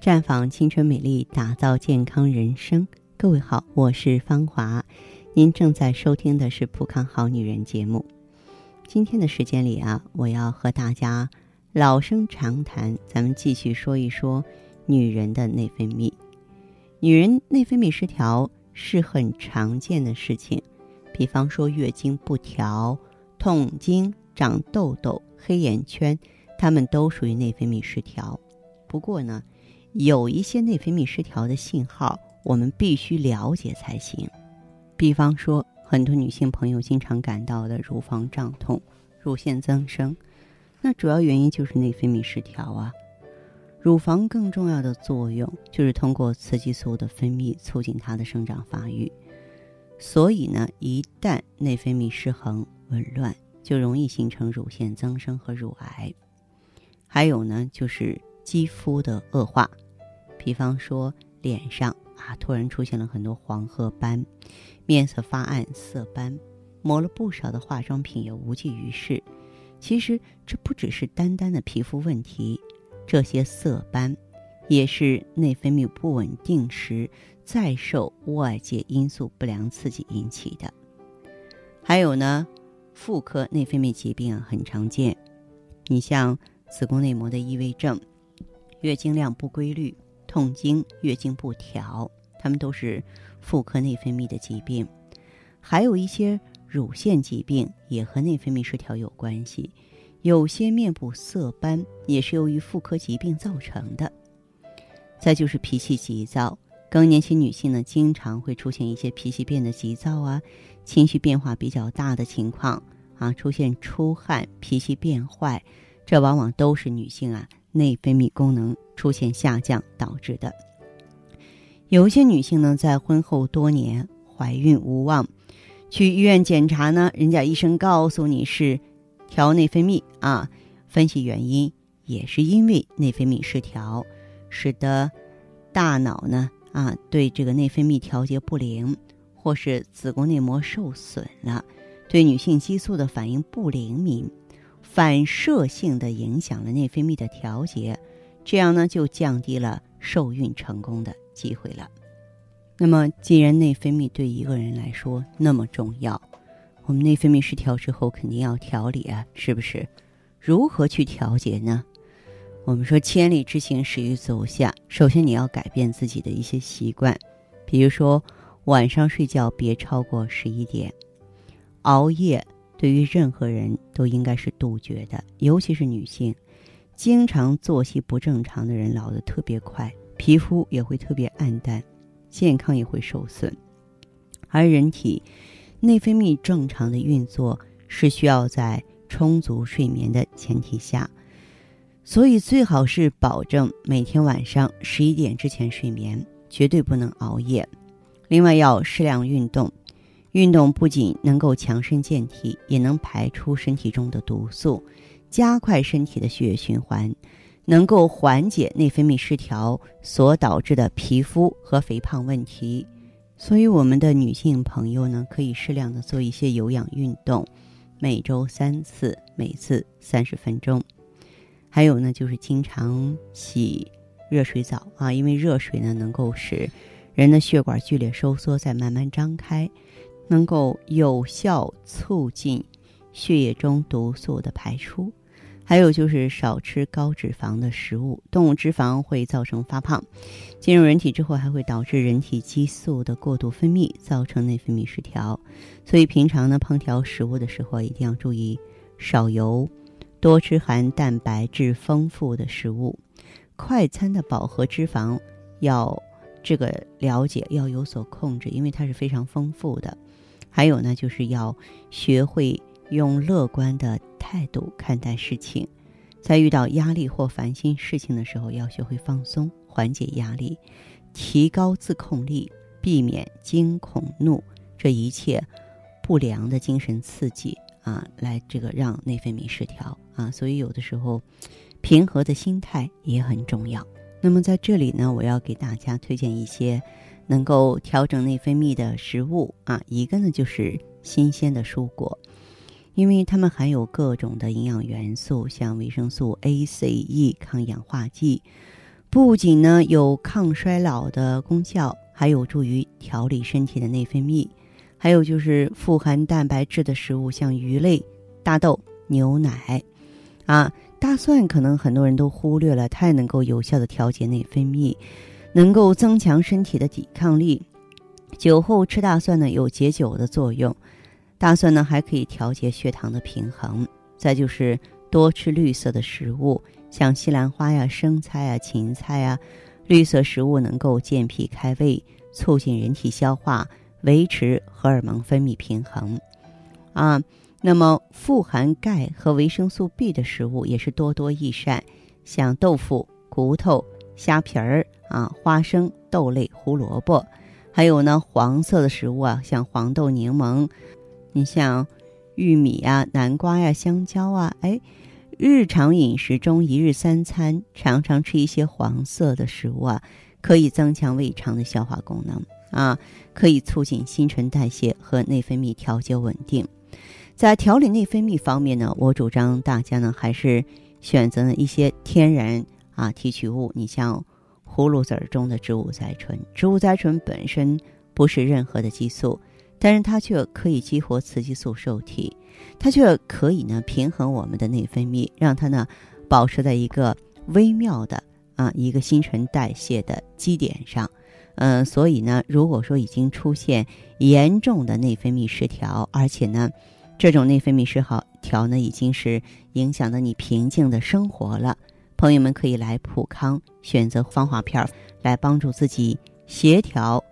绽放青春美丽，打造健康人生。各位好，我是芳华，您正在收听的是《普康好女人》节目。今天的时间里啊，我要和大家老生常谈，咱们继续说一说女人的内分泌。女人内分泌失调是很常见的事情，比方说月经不调、痛经、长痘痘、黑眼圈，它们都属于内分泌失调。不过呢，有一些内分泌失调的信号，我们必须了解才行。比方说，很多女性朋友经常感到的乳房胀痛、乳腺增生，那主要原因就是内分泌失调啊。乳房更重要的作用就是通过雌激素的分泌促进它的生长发育。所以呢，一旦内分泌失衡、紊乱，就容易形成乳腺增生和乳癌。还有呢，就是肌肤的恶化。比方说，脸上啊突然出现了很多黄褐斑，面色发暗、色斑，抹了不少的化妆品也无济于事。其实这不只是单单的皮肤问题，这些色斑也是内分泌不稳定时再受外界因素不良刺激引起的。还有呢，妇科内分泌疾病啊很常见，你像子宫内膜的异位症、月经量不规律。痛经、月经不调，它们都是妇科内分泌的疾病。还有一些乳腺疾病也和内分泌失调有关系。有些面部色斑也是由于妇科疾病造成的。再就是脾气急躁，更年期女性呢，经常会出现一些脾气变得急躁啊，情绪变化比较大的情况啊，出现出汗、脾气变坏，这往往都是女性啊。内分泌功能出现下降导致的。有一些女性呢，在婚后多年怀孕无望，去医院检查呢，人家医生告诉你是调内分泌啊，分析原因也是因为内分泌失调，使得大脑呢啊对这个内分泌调节不灵，或是子宫内膜受损了，对女性激素的反应不灵敏。反射性的影响了内分泌的调节，这样呢就降低了受孕成功的机会了。那么，既然内分泌对一个人来说那么重要，我们内分泌失调之后肯定要调理啊，是不是？如何去调节呢？我们说千里之行始于足下，首先你要改变自己的一些习惯，比如说晚上睡觉别超过十一点，熬夜。对于任何人都应该是杜绝的，尤其是女性，经常作息不正常的人老得特别快，皮肤也会特别暗淡，健康也会受损。而人体内分泌正常的运作是需要在充足睡眠的前提下，所以最好是保证每天晚上十一点之前睡眠，绝对不能熬夜。另外要适量运动。运动不仅能够强身健体，也能排出身体中的毒素，加快身体的血液循环，能够缓解内分泌失调所导致的皮肤和肥胖问题。所以，我们的女性朋友呢，可以适量的做一些有氧运动，每周三次，每次三十分钟。还有呢，就是经常洗热水澡啊，因为热水呢，能够使人的血管剧烈收缩，再慢慢张开。能够有效促进血液中毒素的排出，还有就是少吃高脂肪的食物。动物脂肪会造成发胖，进入人体之后还会导致人体激素的过度分泌，造成内分泌失调。所以平常呢，烹调食物的时候一定要注意少油，多吃含蛋白质丰富的食物。快餐的饱和脂肪要这个了解，要有所控制，因为它是非常丰富的。还有呢，就是要学会用乐观的态度看待事情，在遇到压力或烦心事情的时候，要学会放松，缓解压力，提高自控力，避免惊恐怒这一切不良的精神刺激啊，来这个让内分泌失调啊。所以有的时候，平和的心态也很重要。那么在这里呢，我要给大家推荐一些。能够调整内分泌的食物啊，一个呢就是新鲜的蔬果，因为它们含有各种的营养元素，像维生素 A、C、E、抗氧化剂、不仅呢有抗衰老的功效，还有助于调理身体的内分泌。还有就是富含蛋白质的食物，像鱼类、大豆、牛奶，啊，大蒜可能很多人都忽略了，它也能够有效的调节内分泌，能够增强身体的抵抗力。酒后吃大蒜呢，有解酒的作用。大蒜呢，还可以调节血糖的平衡。再就是多吃绿色的食物，像西兰花呀、生菜呀、芹菜呀，绿色食物能够健脾开胃，促进人体消化，维持荷尔蒙分泌平衡。啊，那么富含钙和维生素 B 的食物也是多多益善，像豆腐、骨头、虾皮儿啊、花生、豆类、胡萝卜，还有呢黄色的食物啊，像黄豆、柠檬，你像。玉米呀、南瓜呀、香蕉啊，哎，日常饮食中一日三餐常常吃一些黄色的食物啊，可以增强胃肠的消化功能啊，可以促进新陈代谢和内分泌调节稳定。在调理内分泌方面呢，我主张大家呢还是选择一些天然啊提取物。你像葫芦籽中的植物甾醇，植物甾醇本身不是任何的激素。但是它却可以激活雌激素受体，它却可以呢平衡我们的内分泌，让它呢保持在一个微妙的啊一个新陈代谢的基点上。嗯，所以呢，如果说已经出现严重的内分泌失调，而且呢这种内分泌失调呢已经是影响到你平静的生活了，朋友们可以来普康选择芳华片来帮助自己协调，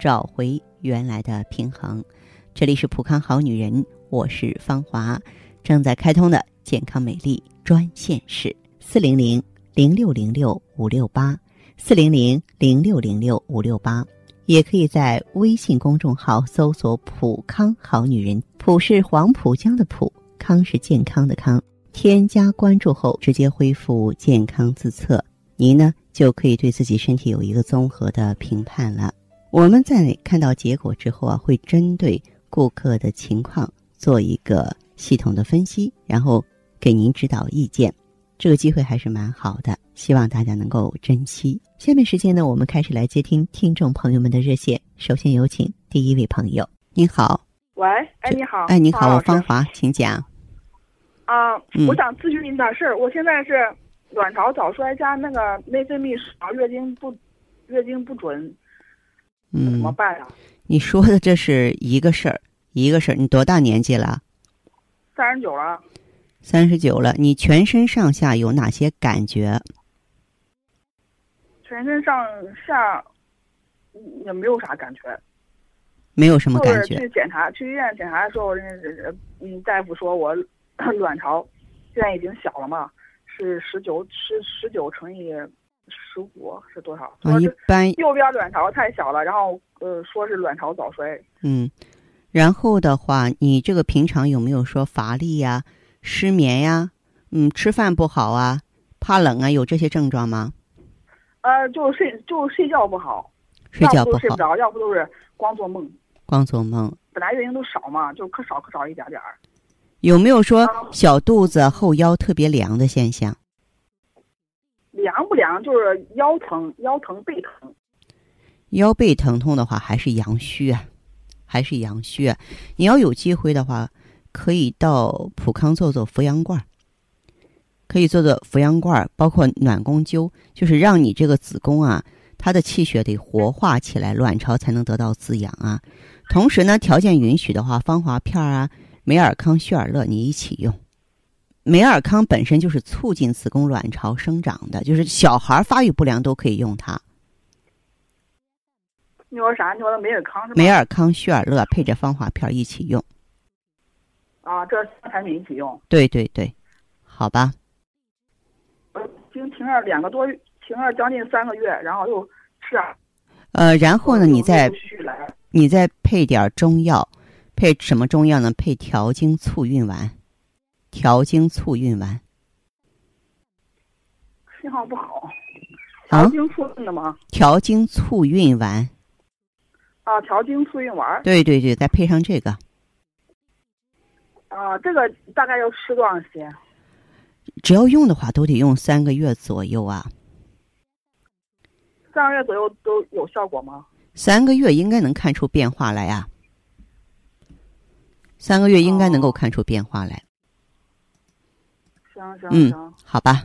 找回。原来的平衡，这里是普康好女人，我是芳华，正在开通的健康美丽专线是四零零零六零六五六八四零零零六零六五六八，也可以在微信公众号搜索“普康好女人”，普是黄浦江的浦，康是健康的康，添加关注后直接恢复健康自测，您呢就可以对自己身体有一个综合的评判了。我们在看到结果之后啊，会针对顾客的情况做一个系统的分析，然后给您指导意见。这个机会还是蛮好的，希望大家能够珍惜。下面时间呢，我们开始来接听听众朋友们的热线。首先有请第一位朋友，您好。喂，哎，你好。哎，你好，我芳华，请讲。啊，我想咨询您点事儿。我现在是卵巢早衰加那个内分泌失调，月经不月经不准。嗯，怎么办呀？你说的这是一个事儿，一个事儿。你多大年纪了？三十九了。三十九了，你全身上下有哪些感觉？全身上下也没有啥感觉。没有什么感觉。去检查，去医院检查的时候，人嗯大夫说我卵巢现在已经小了嘛，是十九，十十九乘以。十五是多少？啊，一般右边卵巢太小了，然后呃，说是卵巢早衰。嗯，然后的话，你这个平常有没有说乏力呀、失眠呀？嗯，吃饭不好啊，怕冷啊，有这些症状吗？呃，就睡就睡觉不好，睡觉不好，睡不着，要不都是光做梦。光做梦。本来月经都少嘛，就可少可少一点点儿。有没有说小肚子、后腰特别凉的现象？凉不凉？就是腰疼、腰疼、背疼。腰背疼痛的话，还是阳虚啊，还是阳虚啊。你要有机会的话，可以到普康做做扶阳罐，可以做做扶阳罐，包括暖宫灸，就是让你这个子宫啊，它的气血得活化起来，卵巢才能得到滋养啊。同时呢，条件允许的话，芳华片啊、美尔康、血尔乐你一起用。美尔康本身就是促进子宫卵巢生长的，就是小孩发育不良都可以用它。你说啥？你说的美尔康是吗？美尔康、血尔乐配着芳华片一起用。啊，这三产品一起用。对对对，好吧。已经停了两个多月，停了将近三个月，然后又吃啊。呃，然后呢，你再你再配点中药，配什么中药呢？配调经促孕丸。调经促孕丸，信号不好。调经促孕的吗？调经促孕丸。啊，调经促孕丸。对对对，再配上这个。啊，这个大概要吃多长时间？只要用的话，都得用三个月左右啊。三个月左右都有效果吗？三个月应该能看出变化来呀、三个月应该能够哦看出变化来，行行嗯行，好吧？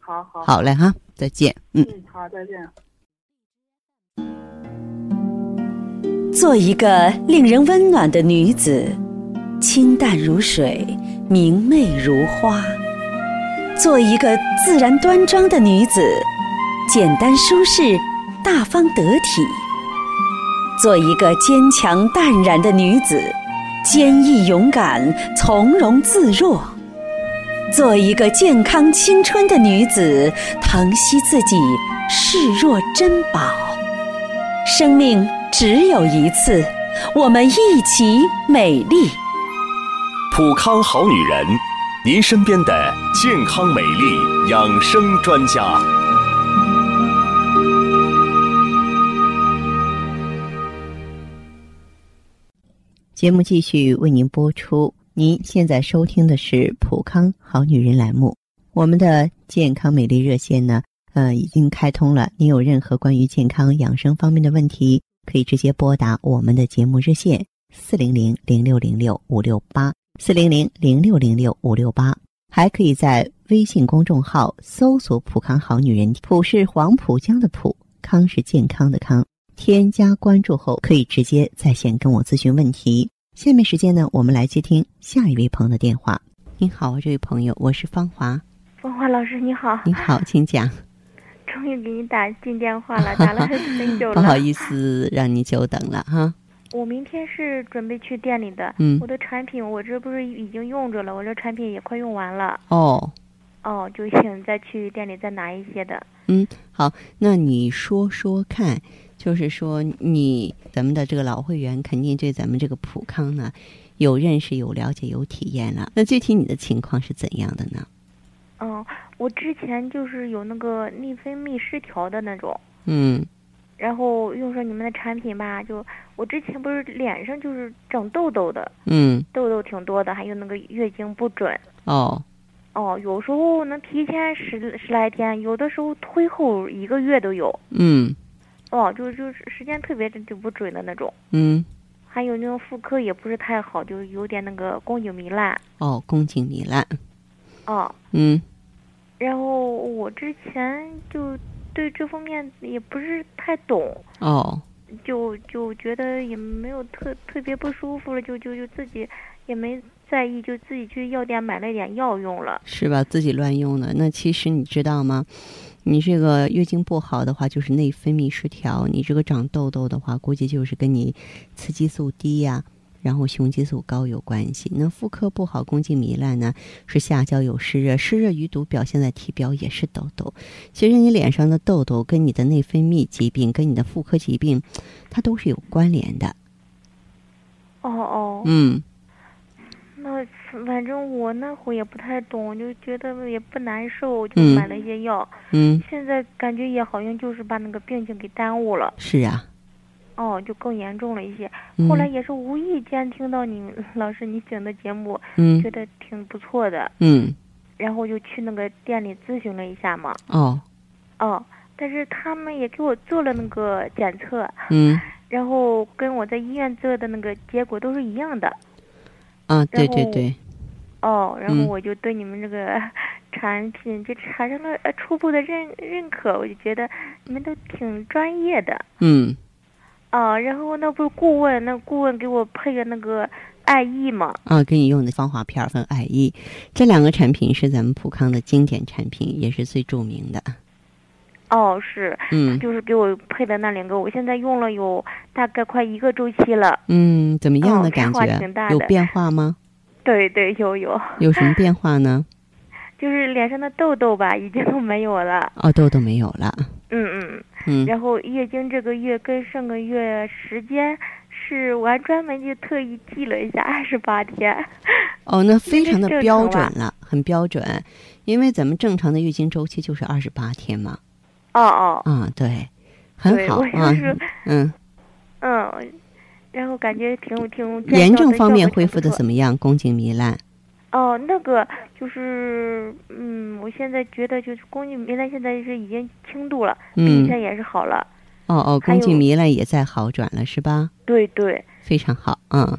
好好好嘞哈，再见。嗯。嗯，好，再见。做一个令人温暖的女子，清淡如水，明媚如花；做一个自然端庄的女子，简单舒适，大方得体；做一个坚强淡然的女子，坚毅勇敢，从容自若；做一个健康青春的女子，疼惜自己，视若珍宝。生命只有一次，我们一起美丽。普康好女人，您身边的健康美丽养生专家。节目继续为您播出。您现在收听的是《普康好女人》栏目，我们的健康美丽热线呢，呃，已经开通了。您有任何关于健康养生方面的问题，可以直接拨打我们的节目热线四零零零六零六五六八四零零零六零六五六八，还可以在微信公众号搜索“普康好女人”，普是黄浦江的浦，康是健康的康。添加关注后，可以直接在线跟我咨询问题。下面时间呢，我们来接听下一位朋友的电话。您好，这位朋友，我是芳华。芳华老师你好，你好，请讲。终于给你打进电话了，打了很很久了。不好意思，让你久等了哈。我明天是准备去店里的，嗯我的产品我这不是已经用着了，我这产品也快用完了，哦，哦，就想再去店里再拿一些的。嗯，好，那你说说看，就是说你咱们的这个老会员肯定对咱们这个普康呢有认识、有了解、有体验了。那具体你的情况是怎样的呢？嗯，我之前就是有那个内分泌失调的那种，嗯然后用上你们的产品吧，就我之前不是脸上就是长痘痘的，嗯，痘痘挺多的，还有那个月经不准。哦，哦，有时候能提前十十来天，有的时候推后一个月都有。嗯哦，就就是时间特别就不准的那种，嗯，还有那种妇科也不是太好，就有点那个宫颈糜烂。哦，宫颈糜烂。哦，嗯然后我之前就对这方面也不是太懂，哦，就就觉得也没有特特别不舒服了，就就就自己也没在意，就自己去药店买了点药用了。是吧？自己乱用的。那其实你知道吗？你这个月经不好的话，就是内分泌失调；你这个长痘痘的话，估计就是跟你雌激素低呀、然后雄激素高有关系。那妇科不好，宫颈糜烂呢，是下焦有湿热，湿热余毒表现在体表也是痘痘。其实你脸上的痘痘跟你的内分泌疾病、跟你的妇科疾病，它都是有关联的。哦哦，嗯那反正我那会儿也不太懂，就觉得也不难受，就嗯买了一些药。嗯，现在感觉也好像就是把那个病情给耽误了，是啊。哦，就更严重了一些。嗯后来也是无意间听到你 老师你讲的节目，嗯觉得挺不错的，嗯然后就去那个店里咨询了一下嘛。哦哦，但是他们也给我做了那个检测，嗯然后跟我在医院做的那个结果都是一样的。啊，对对对。哦，然后嗯我就对你们这个 产品就产生了呃初步的认认可，我就觉得你们都挺专业的。嗯啊，然后那不是顾问，那顾问给我配个那个爱意嘛。啊，给你用的芳华片儿和爱意，这两个产品是咱们普康的经典产品，也是最著名的。哦，是，嗯就是给我配的那两个，我现在用了有大概快一个周期了。嗯，怎么样哦的感觉？挺大的有变化吗？对对，有有，有什么变化呢？就是脸上的痘痘吧，已经都没有了。哦，痘痘没有了。嗯嗯，嗯然后月经这个月跟上个月时间是，我还专门就特意记了一下，二十八天。哦，那非常的 标准了，很标准，因为咱们正常的月经周期就是二十八天嘛。哦哦，嗯，对，很好啊就是，嗯，嗯，然后感觉挺挺炎症方面恢复的怎么？样？宫颈糜烂。哦，那个就是，嗯，我现在觉得就是宫颈糜烂现在是已经轻度了，比以嗯，前也是好了。哦哦，宫颈糜烂也在好转了，是吧？对对，非常好，嗯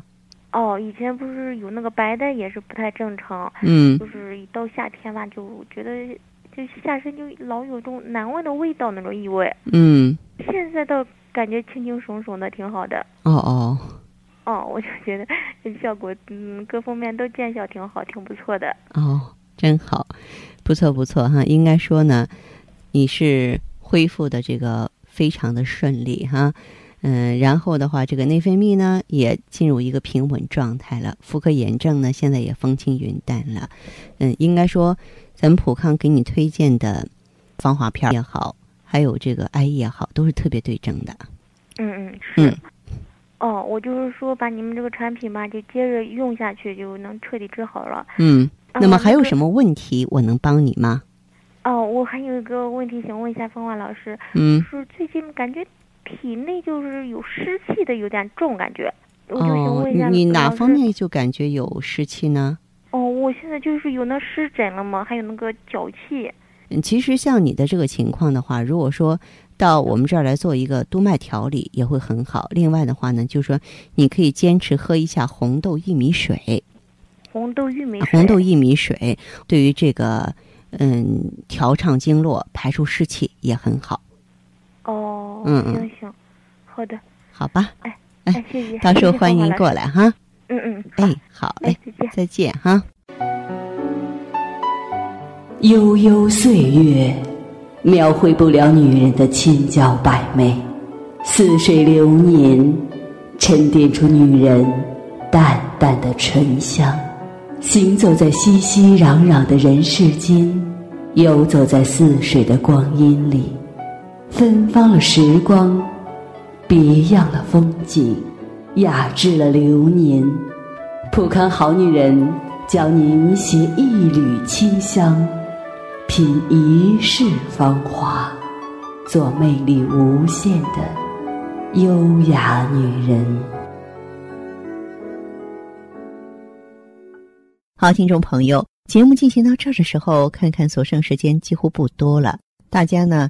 哦，以前不是有那个白带也是不太正常，嗯就是一到夏天吧，就觉得就下身就老有种难闻的味道那种异味。嗯，现在倒感觉轻轻松松的，挺好的。哦哦，哦，我就觉得效果，嗯，各方面都见效挺好，挺不错的。哦，真好，不错不错哈。应该说呢，你是恢复的这个非常的顺利哈。嗯，然后的话，这个内分泌呢也进入一个平稳状态了，妇科炎症呢现在也风轻云淡了。嗯，应该说，咱们普康给你推荐的防滑片也好，还有这个艾叶也好，都是特别对症的。嗯嗯，是。嗯哦，我就是说把你们这个产品吧，就接着用下去，就能彻底治好了。嗯，那么还有什么？问题我能帮你吗？哦，我还有一个问题想问一下方华老师，嗯，是最近感觉体内就是有湿气的有点重，感觉，我就想哦问一下、，你哪方？面就感觉有湿气呢？哦，我现在就是有那湿疹了嘛，还有那个脚气。嗯，其实像你的这个情况的话，如果说到我们这儿来做一个督脉调理，也会很好。另外的话呢，就是说你可以坚持喝一下红豆薏米水，红豆薏米水，红豆薏米水对于这个嗯调畅经络、排出湿气也很好，哦，嗯嗯行行，好的，好吧？哎哎哎，谢谢，到时候欢迎过。来哈。嗯嗯，哎，好哎嘞，，再见。再见哈。悠悠岁月，描绘不了女人的千娇百媚；似水流年，沉淀出女人淡淡的醇香。行走在熙熙攘攘的人世间，游走在似水的光阴里，芬芳了时光，别样了风景，雅致了流年。普康好女人教您携一缕清香，品一世芳华，做魅力无限的优雅女人。好，听众朋友，节目进行到这儿的时候，看看所剩时间几乎不多了。大家呢，